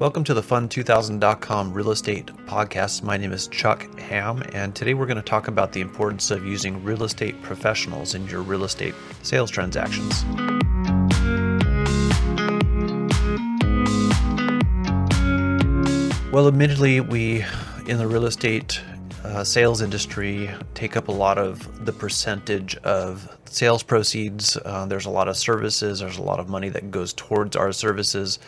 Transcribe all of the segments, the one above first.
Welcome to the Fund2000.com real estate podcast. My name is Chuck Hamm, and today we're going to talk about the importance of using real estate professionals in your real estate sales transactions. Well, admittedly, we in the real estate uh, sales industry take up a lot of the percentage of sales proceeds. Uh, there's a lot of services, there's a lot of money that goes towards our services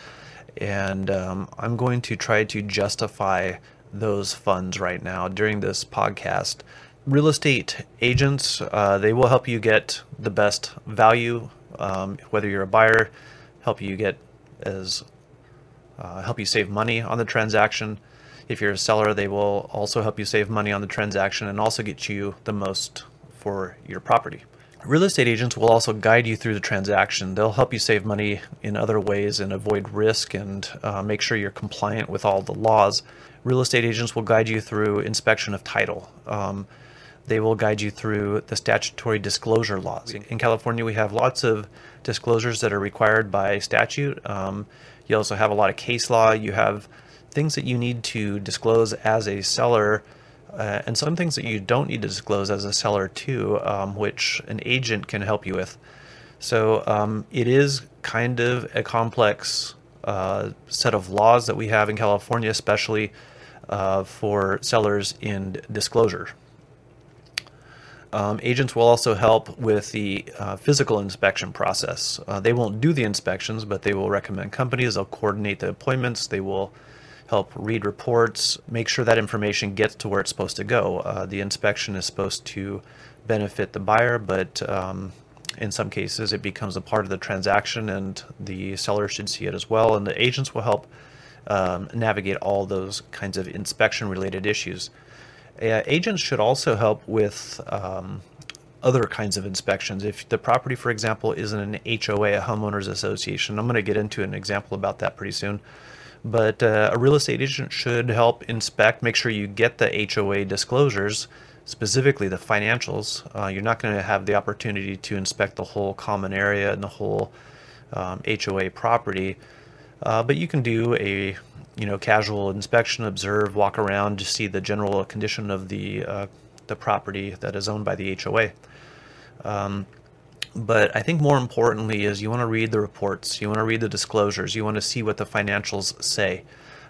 and um, I'm going to try to justify those funds right now during this podcast. Real estate agents, uh, they will help you get the best value, um, whether you're a buyer, help you get as uh, help you save money on the transaction. If you're a seller, they will also help you save money on the transaction and also get you the most for your property. Real estate agents will also guide you through the transaction. They'll help you save money in other ways and avoid risk and uh, make sure you're compliant with all the laws. Real estate agents will guide you through inspection of title. Um, they will guide you through the statutory disclosure laws. In California, we have lots of disclosures that are required by statute. Um, you also have a lot of case law. You have things that you need to disclose as a seller uh, and some things that you don't need to disclose as a seller too, um, which an agent can help you with. So um, it is kind of a complex uh, set of laws that we have in California, especially uh, for sellers in disclosure. Um, agents will also help with the uh, physical inspection process. Uh, they won't do the inspections, but they will recommend companies. They'll coordinate the appointments. They will help read reports, make sure that information gets to where it's supposed to go. Uh, the inspection is supposed to benefit the buyer, but um, in some cases it becomes a part of the transaction and the seller should see it as well. And the agents will help um, navigate all those kinds of inspection related issues. Uh, agents should also help with um, other kinds of inspections. If the property, for example, is in an HOA, a homeowners association, I'm going to get into an example about that pretty soon. But uh, a real estate agent should help inspect, make sure you get the HOA disclosures, specifically the financials. Uh, you're not going to have the opportunity to inspect the whole common area and the whole um, HOA property, uh, but you can do a you know casual inspection, observe, walk around to see the general condition of the uh, the property that is owned by the HOA. Um, but I think more importantly is you want to read the reports, you want to read the disclosures, you want to see what the financials say.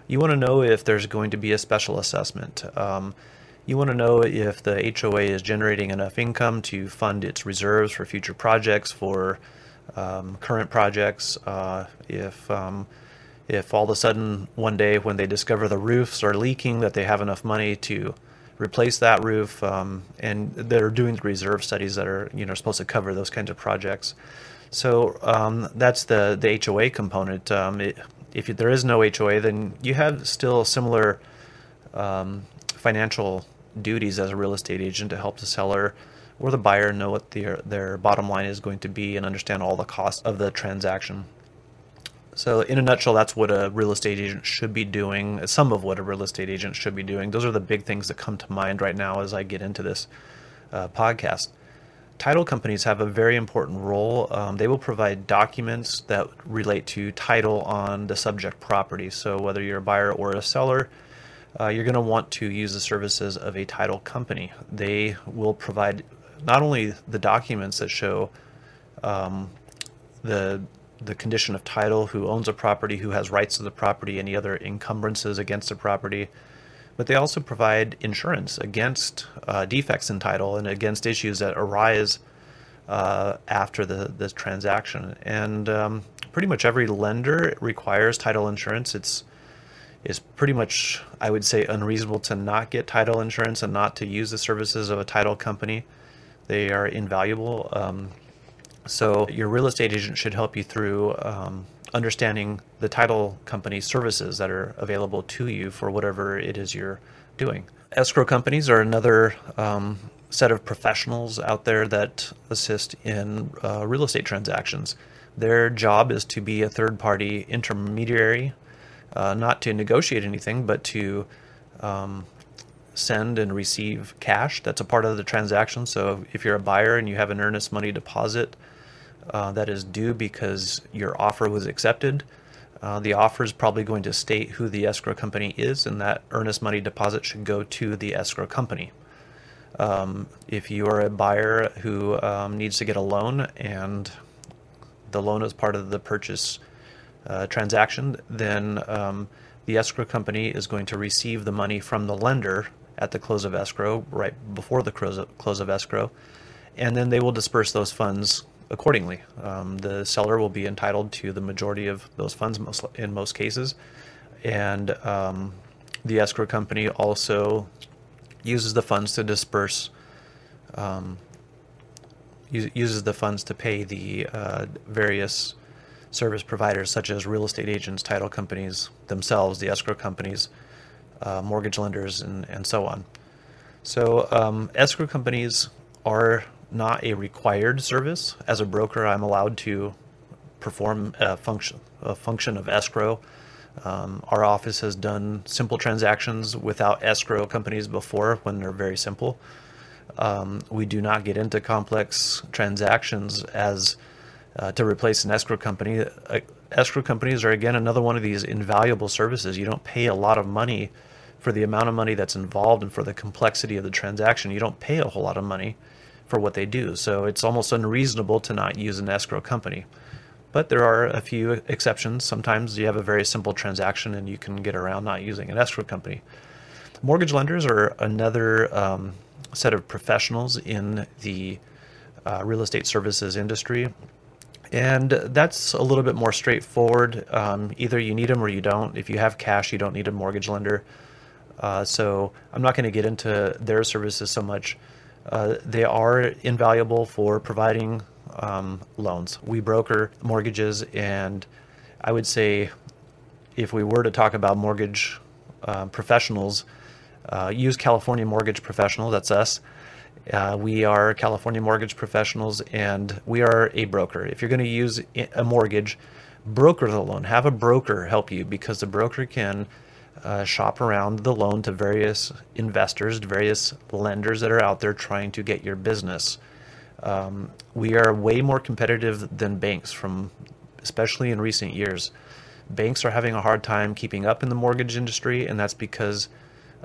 You want to know if there's going to be a special assessment. Um, you want to know if the HOA is generating enough income to fund its reserves for future projects, for um, current projects. Uh, if um, if all of a sudden one day when they discover the roofs are leaking, that they have enough money to replace that roof, um, and they're doing the reserve studies that are you know supposed to cover those kinds of projects. So um, that's the the HOA component. Um, it, if there is no HOA, then you have still similar um, financial duties as a real estate agent to help the seller or the buyer know what their their bottom line is going to be and understand all the costs of the transaction. So, in a nutshell, that's what a real estate agent should be doing. Some of what a real estate agent should be doing. Those are the big things that come to mind right now as I get into this uh, podcast. Title companies have a very important role. Um, they will provide documents that relate to title on the subject property. So, whether you're a buyer or a seller, uh, you're going to want to use the services of a title company. They will provide not only the documents that show um, the the condition of title, who owns a property, who has rights to the property, any other encumbrances against the property. But they also provide insurance against uh, defects in title and against issues that arise uh, after the, the transaction. And um, pretty much every lender requires title insurance. It's is pretty much, I would say, unreasonable to not get title insurance and not to use the services of a title company. They are invaluable. Um, so your real estate agent should help you through um, understanding the title company services that are available to you for whatever it is you're doing. Escrow companies are another um, set of professionals out there that assist in uh, real estate transactions. Their job is to be a third party intermediary, uh, not to negotiate anything, but to um, send and receive cash. That's a part of the transaction. So if you're a buyer and you have an earnest money deposit, uh, that is due because your offer was accepted. Uh, the offer is probably going to state who the escrow company is, and that earnest money deposit should go to the escrow company. Um, if you are a buyer who um, needs to get a loan and the loan is part of the purchase uh, transaction, then um, the escrow company is going to receive the money from the lender at the close of escrow, right before the close of escrow, and then they will disperse those funds accordingly. Um, the seller will be entitled to the majority of those funds most, in most cases, and um, the escrow company also uses the funds to disperse. Um, uses the funds to pay the uh, various service providers, such as real estate agents, title companies themselves, the escrow companies, uh, mortgage lenders, and, and so on. So, um, escrow companies are not a required service. As a broker, I'm allowed to perform a function, a function of escrow. Um, our office has done simple transactions without escrow companies before when they're very simple. Um, we do not get into complex transactions as uh, to replace an escrow company. Uh, escrow companies are again another one of these invaluable services. You don't pay a lot of money for the amount of money that's involved and for the complexity of the transaction. You don't pay a whole lot of money for what they do. So it's almost unreasonable to not use an escrow company. But there are a few exceptions. Sometimes you have a very simple transaction and you can get around not using an escrow company. Mortgage lenders are another um, set of professionals in the uh, real estate services industry. And that's a little bit more straightforward. Um, either you need them or you don't. If you have cash, you don't need a mortgage lender. Uh, so I'm not going to get into their services so much. Uh, they are invaluable for providing um, loans. We broker mortgages, and I would say if we were to talk about mortgage uh, professionals, uh, use California Mortgage Professional, that's us. Uh, we are California Mortgage Professionals, and we are a broker. If you're going to use a mortgage, broker the loan. Have a broker help you because the broker can uh, shop around the loan to various investors, to various lenders that are out there trying to get your business. Um, we are way more competitive than banks from, especially in recent years. Banks are having a hard time keeping up in the mortgage industry, and that's because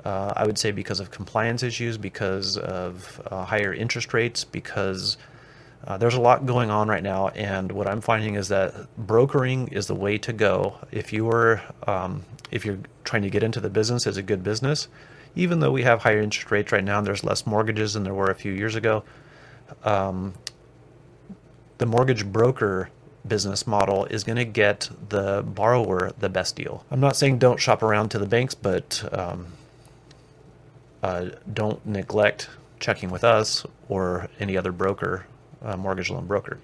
uh, I would say because of compliance issues, because of uh, higher interest rates, because uh, there's a lot going on right now, and what I'm finding is that brokering is the way to go. If you are, um, if you're trying to get into the business as a good business, even though we have higher interest rates right now, and there's less mortgages than there were a few years ago, um, the mortgage broker business model is going to get the borrower the best deal. I'm not saying don't shop around to the banks, but um, uh, don't neglect checking with us or any other broker uh, mortgage loan broker.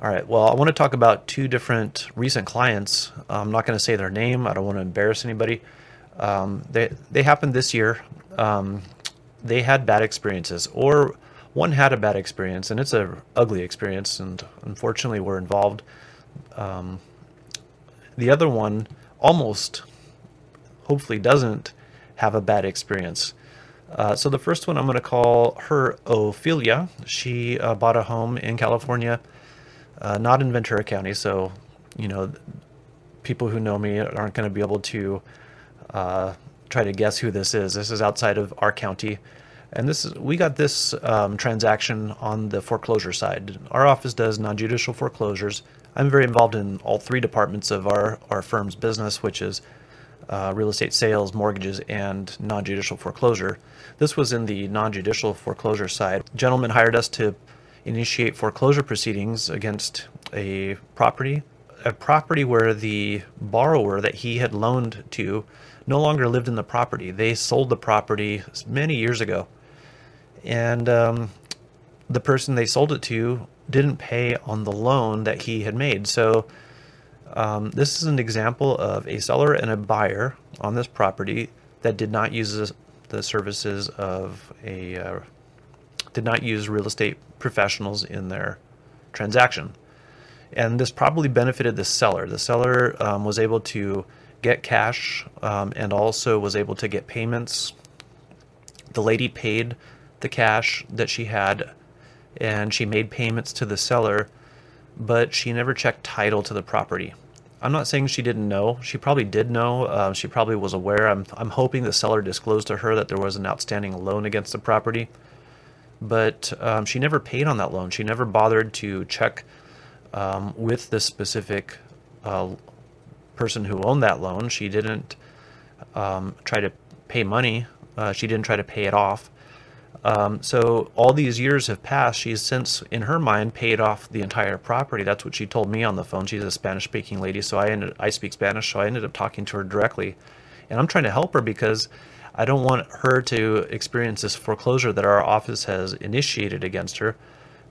All right, well, I want to talk about two different recent clients. I'm not going to say their name, I don't want to embarrass anybody. Um, they, they happened this year. Um, they had bad experiences, or one had a bad experience, and it's an ugly experience, and unfortunately, we're involved. Um, the other one almost, hopefully, doesn't have a bad experience. Uh, so the first one I'm going to call her Ophelia. She uh, bought a home in California, uh, not in Ventura County. So, you know, people who know me aren't going to be able to uh, try to guess who this is. This is outside of our county. And this is, we got this um, transaction on the foreclosure side. Our office does non-judicial foreclosures. I'm very involved in all three departments of our, our firm's business, which is uh, real estate sales, mortgages, and non judicial foreclosure. This was in the non judicial foreclosure side. Gentleman hired us to initiate foreclosure proceedings against a property, a property where the borrower that he had loaned to no longer lived in the property. They sold the property many years ago. And um, the person they sold it to didn't pay on the loan that he had made. So um, this is an example of a seller and a buyer on this property that did not use the services of a uh, did not use real estate professionals in their transaction, and this probably benefited the seller. The seller um, was able to get cash um, and also was able to get payments. The lady paid the cash that she had, and she made payments to the seller but she never checked title to the property. I'm not saying she didn't know. She probably did know. Uh, she probably was aware. I'm, I'm hoping the seller disclosed to her that there was an outstanding loan against the property, but um, she never paid on that loan. She never bothered to check um, with the specific uh, person who owned that loan. She didn't um, try to pay money. Uh, she didn't try to pay it off. Um, so all these years have passed. She's since, in her mind, paid off the entire property. That's what she told me on the phone. She's a Spanish-speaking lady, so I ended, I speak Spanish, so I ended up talking to her directly, and I'm trying to help her because I don't want her to experience this foreclosure that our office has initiated against her.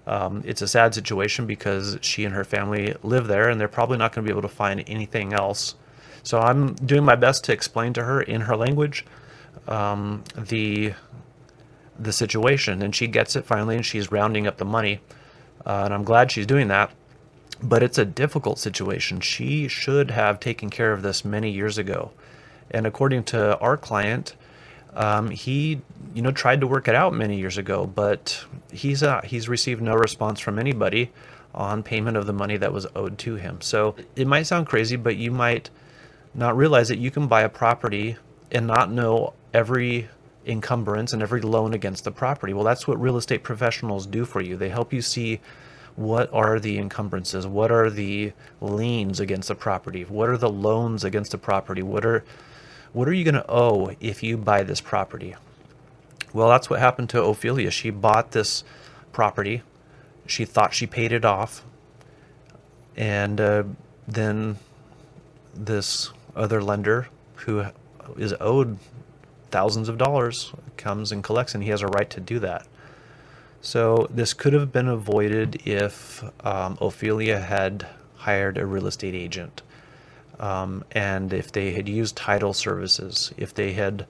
Um, it's a sad situation because she and her family live there, and they're probably not going to be able to find anything else. So I'm doing my best to explain to her in her language um, the the situation, and she gets it finally, and she's rounding up the money, uh, and I'm glad she's doing that. But it's a difficult situation. She should have taken care of this many years ago, and according to our client, um, he you know tried to work it out many years ago, but he's uh, he's received no response from anybody on payment of the money that was owed to him. So it might sound crazy, but you might not realize that you can buy a property and not know every encumbrance and every loan against the property. Well, that's what real estate professionals do for you. They help you see what are the encumbrances, what are the liens against the property, what are the loans against the property, what are what are you going to owe if you buy this property? Well, that's what happened to Ophelia. She bought this property. She thought she paid it off. And uh, then this other lender who is owed thousands of dollars comes and collects, and he has a right to do that. So this could have been avoided if um, Ophelia had hired a real estate agent, um, and if they had used title services. If they had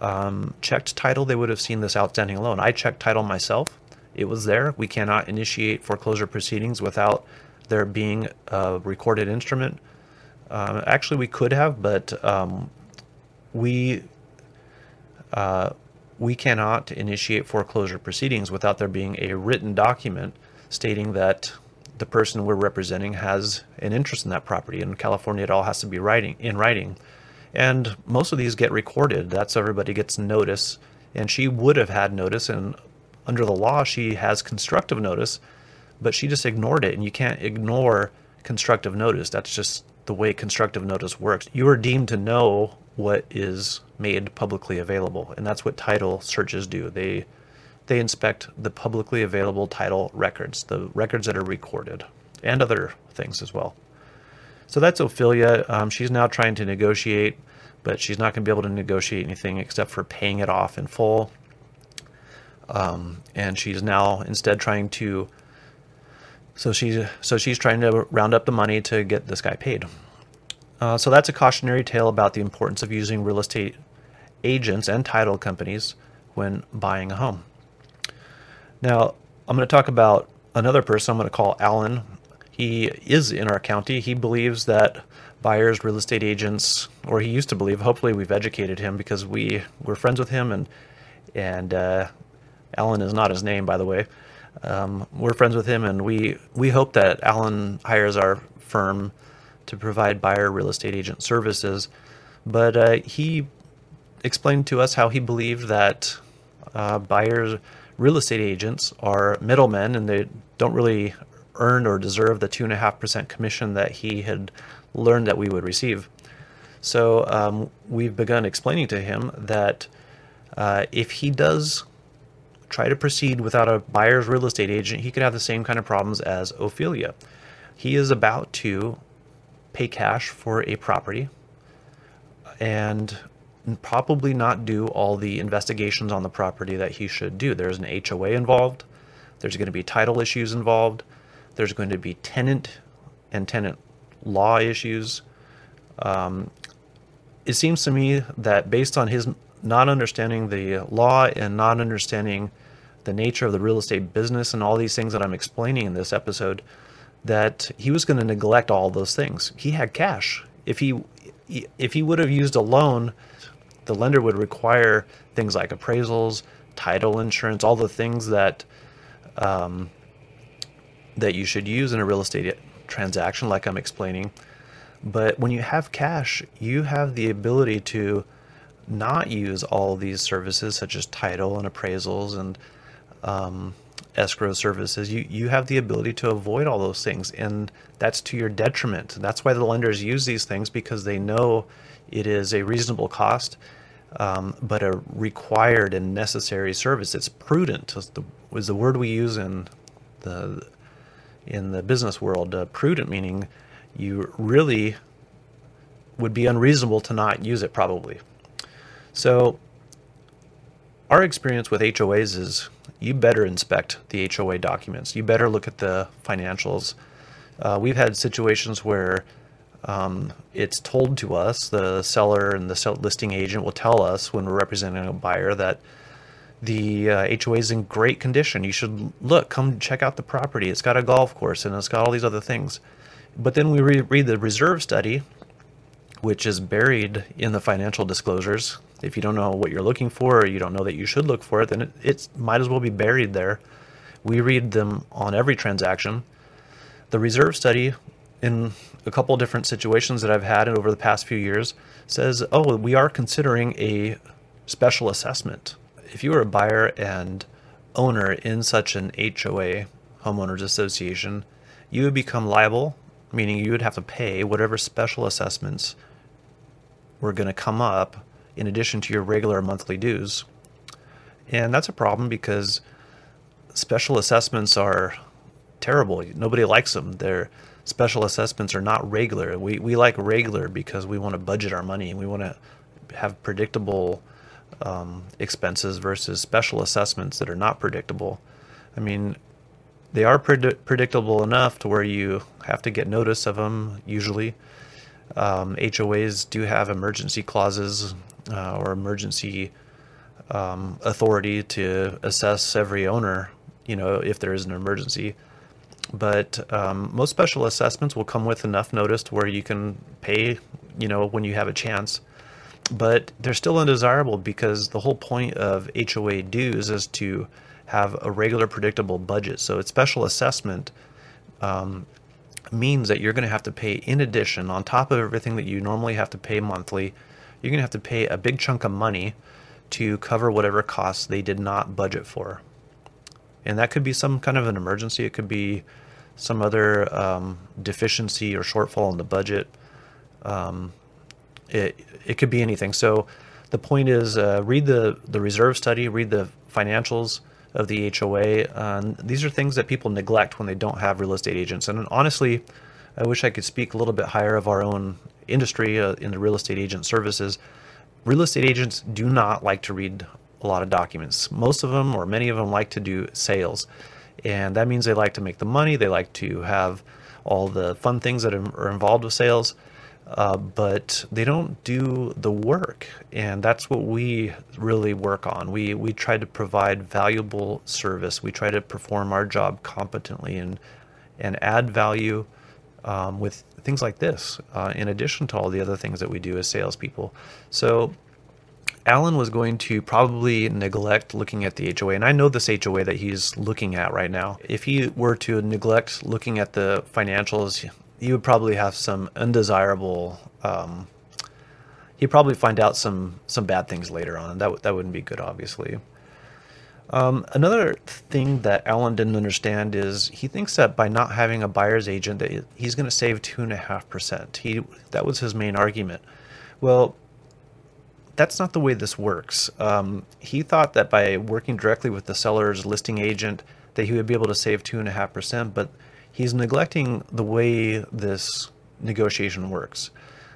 um, checked title, they would have seen this outstanding loan. I checked title myself; it was there. We cannot initiate foreclosure proceedings without there being a recorded instrument. Um, actually, we could have, but um, we uh, we cannot initiate foreclosure proceedings without there being a written document stating that the person we're representing has an interest in that property. In California, it all has to be writing in writing, and most of these get recorded. That's everybody gets notice, and she would have had notice, and under the law, she has constructive notice, but she just ignored it, and you can't ignore constructive notice. That's just the way constructive notice works. You are deemed to know what is made publicly available, and that's what title searches do. They they inspect the publicly available title records, the records that are recorded, and other things as well. So that's Ophelia. Um, she's now trying to negotiate, but she's not going to be able to negotiate anything except for paying it off in full. Um, and she's now instead trying to. So she's so she's trying to round up the money to get this guy paid. Uh, so that's a cautionary tale about the importance of using real estate agents and title companies when buying a home. Now, I'm going to talk about another person I'm going to call Alan. He is in our county. He believes that buyers, real estate agents, or he used to believe, hopefully we've educated him because we, we're friends with him and, and uh, Alan is not his name, by the way. Um, we're friends with him and we, we hope that Alan hires our firm to provide buyer real estate agent services. But uh, he explained to us how he believed that uh, buyers, real estate agents, are middlemen and they don't really earn or deserve the 2.5% commission that he had learned that we would receive. So um, we've begun explaining to him that uh, if he does try to proceed without a buyer's real estate agent, he could have the same kind of problems as Ophelia. He is about to pay cash for a property and probably not do all the investigations on the property that he should do. There's an HOA involved, there's going to be title issues involved, there's going to be tenant and tenant law issues. Um, it seems to me that based on his not understanding the law and not understanding the nature of the real estate business and all these things that I'm explaining in this episode, that he was going to neglect all those things. He had cash. If he if he would have used a loan, the lender would require things like appraisals, title insurance, all the things that um, that you should use in a real estate transaction, like I'm explaining. But when you have cash, you have the ability to not use all these services such as title and appraisals and um, escrow services. You you have the ability to avoid all those things, and that's to your detriment. That's why the lenders use these things because they know it is a reasonable cost, um, but a required and necessary service. It's prudent is the, is the word we use in the in the business world. Uh, prudent meaning you really would be unreasonable to not use it probably. So our experience with HOAs is you better inspect the HOA documents. You better look at the financials. Uh, we've had situations where um, it's told to us, the seller and the listing agent will tell us when we're representing a buyer that the uh, HOA is in great condition. You should look, come check out the property. It's got a golf course and it's got all these other things. But then we re- read the reserve study, which is buried in the financial disclosures. If you don't know what you're looking for, or you don't know that you should look for it, then it it's, might as well be buried there. We read them on every transaction. The reserve study, in a couple different situations that I've had over the past few years, says, oh, we are considering a special assessment. If you are a buyer and owner in such an HOA, homeowners association, you would become liable meaning you would have to pay whatever special assessments were going to come up in addition to your regular monthly dues. And that's a problem because special assessments are terrible. Nobody likes them. Their special assessments are not regular. We, we like regular because we want to budget our money and we want to have predictable um, expenses versus special assessments that are not predictable. I mean, they are pred- predictable enough to where you have to get notice of them usually. Um, HOAs do have emergency clauses uh, or emergency um, authority to assess every owner, you know, if there is an emergency. But um, most special assessments will come with enough notice to where you can pay, you know, when you have a chance. But they're still undesirable because the whole point of HOA dues is to have a regular predictable budget. So its special assessment um, means that you're going to have to pay in addition on top of everything that you normally have to pay monthly. You're going to have to pay a big chunk of money to cover whatever costs they did not budget for. And that could be some kind of an emergency. It could be some other um, deficiency or shortfall in the budget. Um, it, it could be anything. So the point is uh, read the, the reserve study, read the financials, of the HOA. These are things that people neglect when they don't have real estate agents. And honestly, I wish I could speak a little bit higher of our own industry uh, in the real estate agent services. Real estate agents do not like to read a lot of documents. Most of them, or many of them, like to do sales. And that means they like to make the money, they like to have all the fun things that are involved with sales uh, but they don't do the work, and that's what we really work on. We we try to provide valuable service. We try to perform our job competently and and add value um, with things like this, uh, in addition to all the other things that we do as salespeople. So. Alan was going to probably neglect looking at the HOA, and I know this HOA that he's looking at right now. If he were to neglect looking at the financials, he would probably have some undesirable. Um, he'd probably find out some some bad things later on, that that wouldn't be good, obviously. Um, another thing that Alan didn't understand is he thinks that by not having a buyer's agent, that he's going to save two and a half percent. He that was his main argument. Well, that's not the way this works. Um, he thought that by working directly with the seller's listing agent, that he would be able to save two and a half percent, but he's neglecting the way this negotiation works.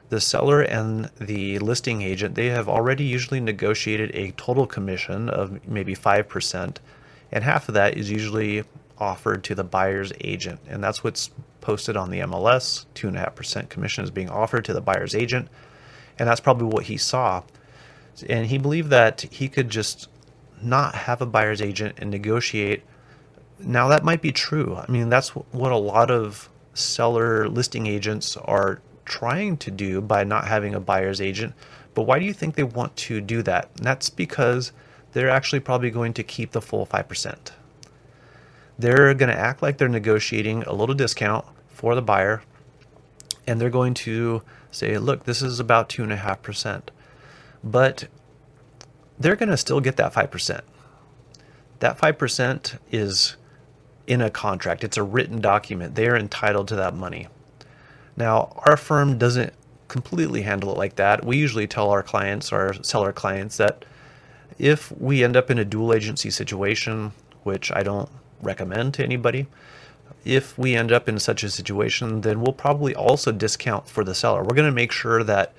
The seller and the listing agent, they have already usually negotiated a total commission of maybe 5%, and half of that is usually offered to the buyer's agent. And that's what's posted on the MLS. 2.5% commission is being offered to the buyer's agent. And that's probably what he saw. And he believed that he could just not have a buyer's agent and negotiate now, that might be true. I mean, that's what a lot of seller listing agents are trying to do by not having a buyer's agent. But why do you think they want to do that? And that's because they're actually probably going to keep the full 5%. they're going to act like they're negotiating a little discount for the buyer, and they're going to say, look, this is about 2.5%. But they're going to still get that 5%. That 5% is in a contract, it's a written document. They are entitled to that money. Now, our firm doesn't completely handle it like that. We usually tell our clients, our seller clients, that if we end up in a dual agency situation, which I don't recommend to anybody, if we end up in such a situation, then we'll probably also discount for the seller. We're going to make sure that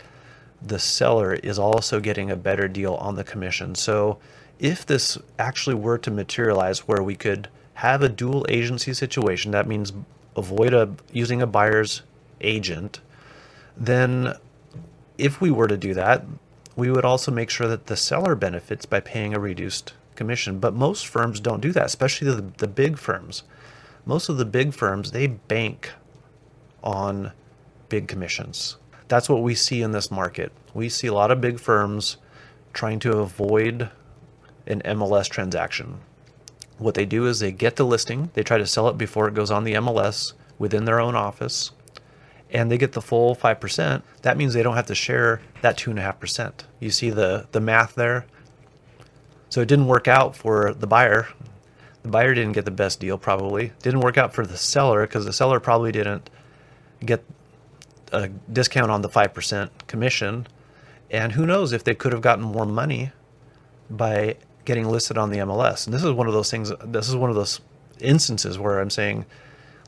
the seller is also getting a better deal on the commission. So if this actually were to materialize where we could have a dual agency situation, that means avoid a, using a buyer's agent, then if we were to do that, we would also make sure that the seller benefits by paying a reduced commission. But most firms don't do that, especially the, the big firms. Most of the big firms, they bank on big commissions. That's what we see in this market. We see a lot of big firms trying to avoid an MLS transaction. What they do is they get the listing, they try to sell it before it goes on the MLS within their own office, and they get the full 5%. That means they don't have to share that 2.5%. You see the, the math there? So it didn't work out for the buyer. The buyer didn't get the best deal, probably. Didn't work out for the seller because the seller probably didn't get a discount on the 5% commission. And who knows if they could have gotten more money by getting listed on the MLS. And this is one of those things, this is one of those instances where I'm saying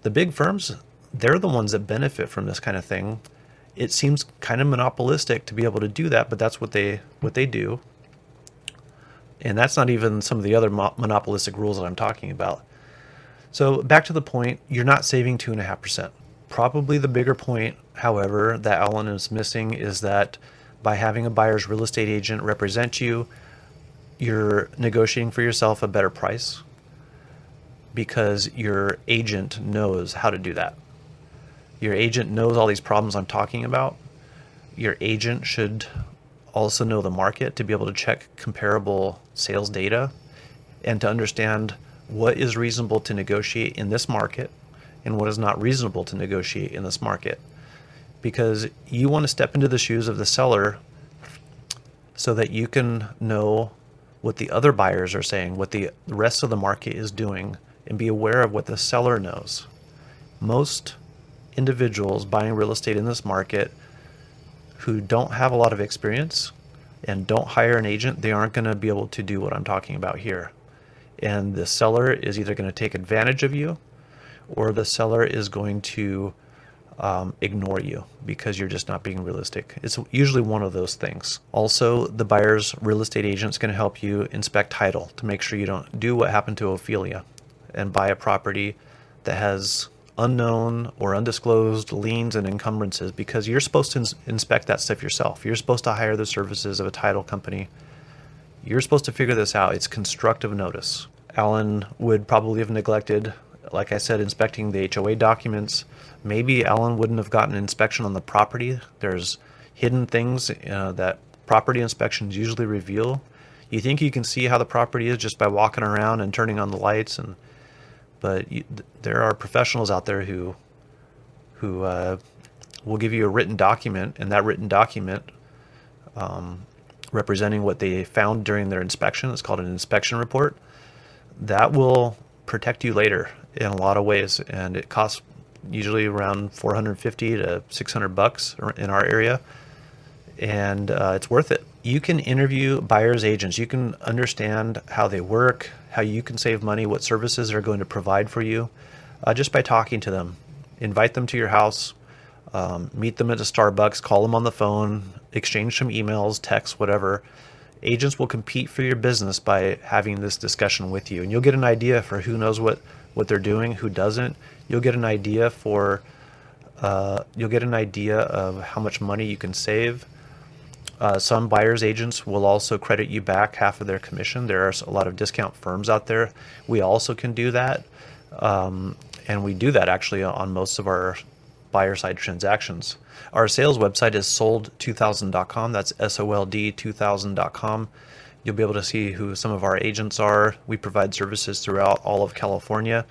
the big firms, they're the ones that benefit from this kind of thing. It seems kind of monopolistic to be able to do that, but that's what they what they do. And that's not even some of the other mo- monopolistic rules that I'm talking about. So back to the point, you're not saving two and a half percent. Probably the bigger point, however, that Alan is missing is that by having a buyer's real estate agent represent you, you're negotiating for yourself a better price because your agent knows how to do that. Your agent knows all these problems I'm talking about. Your agent should also know the market to be able to check comparable sales data and to understand what is reasonable to negotiate in this market and what is not reasonable to negotiate in this market. Because you want to step into the shoes of the seller so that you can know what the other buyers are saying, what the rest of the market is doing, and be aware of what the seller knows. Most individuals buying real estate in this market who don't have a lot of experience and don't hire an agent, they aren't going to be able to do what I'm talking about here. And the seller is either going to take advantage of you or the seller is going to um, ignore you because you're just not being realistic. It's usually one of those things. Also, the buyer's real estate agent is going to help you inspect title to make sure you don't do what happened to Ophelia and buy a property that has unknown or undisclosed liens and encumbrances because you're supposed to ins- inspect that stuff yourself. You're supposed to hire the services of a title company. You're supposed to figure this out. It's constructive notice. Alan would probably have neglected like I said, inspecting the HOA documents. Maybe Alan wouldn't have gotten an inspection on the property. There's hidden things uh, that property inspections usually reveal. You think you can see how the property is just by walking around and turning on the lights, and but you, there are professionals out there who who uh, will give you a written document, and that written document um, representing what they found during their inspection is called an inspection report. That will protect you later in a lot of ways, and it costs usually around 450 to 600 bucks in our area, and uh, it's worth it. You can interview buyers agents. You can understand how they work, how you can save money, what services they're going to provide for you, uh, just by talking to them. Invite them to your house, um, meet them at a Starbucks, call them on the phone, exchange some emails, texts, whatever agents will compete for your business by having this discussion with you and you'll get an idea for who knows what what they're doing who doesn't you'll get an idea for uh, you'll get an idea of how much money you can save uh, some buyers agents will also credit you back half of their commission there are a lot of discount firms out there we also can do that um, and we do that actually on most of our buyer side transactions. Our sales website is sold2000.com. That's S O L D 2000.com. You'll be able to see who some of our agents are. We provide services throughout all of California.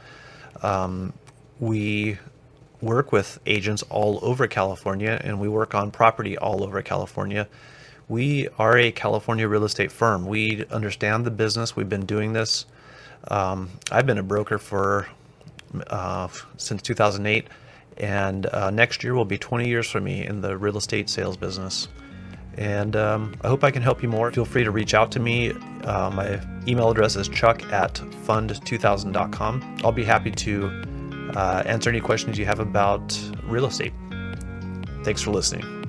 Um, we work with agents all over California and we work on property all over California. We are a California real estate firm. We understand the business. We've been doing this. Um, I've been a broker for uh, since 2008, and uh, next year will be 20 years for me in the real estate sales business. And um, I hope I can help you more. Feel free to reach out to me. Uh, my email address is chuck at fund2000.com. I'll be happy to uh, answer any questions you have about real estate. Thanks for listening.